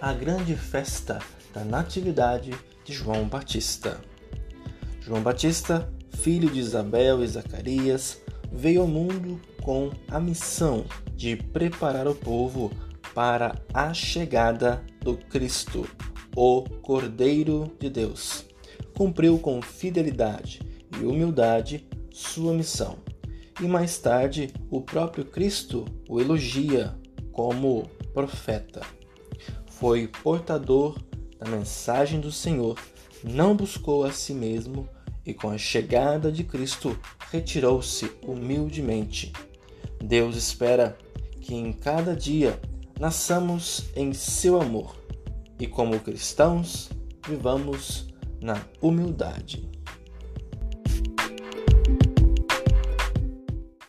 a grande festa da Natividade de João Batista. João Batista, filho de Isabel e Zacarias, veio ao mundo com a missão de preparar o povo para a chegada do Cristo, o Cordeiro de Deus. Cumpriu com fidelidade e humildade sua missão. E mais tarde, o próprio Cristo o elogia como profeta. Foi portador da mensagem do Senhor, não buscou a si mesmo e com a chegada de Cristo retirou-se humildemente. Deus espera que em cada dia nasçamos em seu amor e, como cristãos, vivamos na humildade.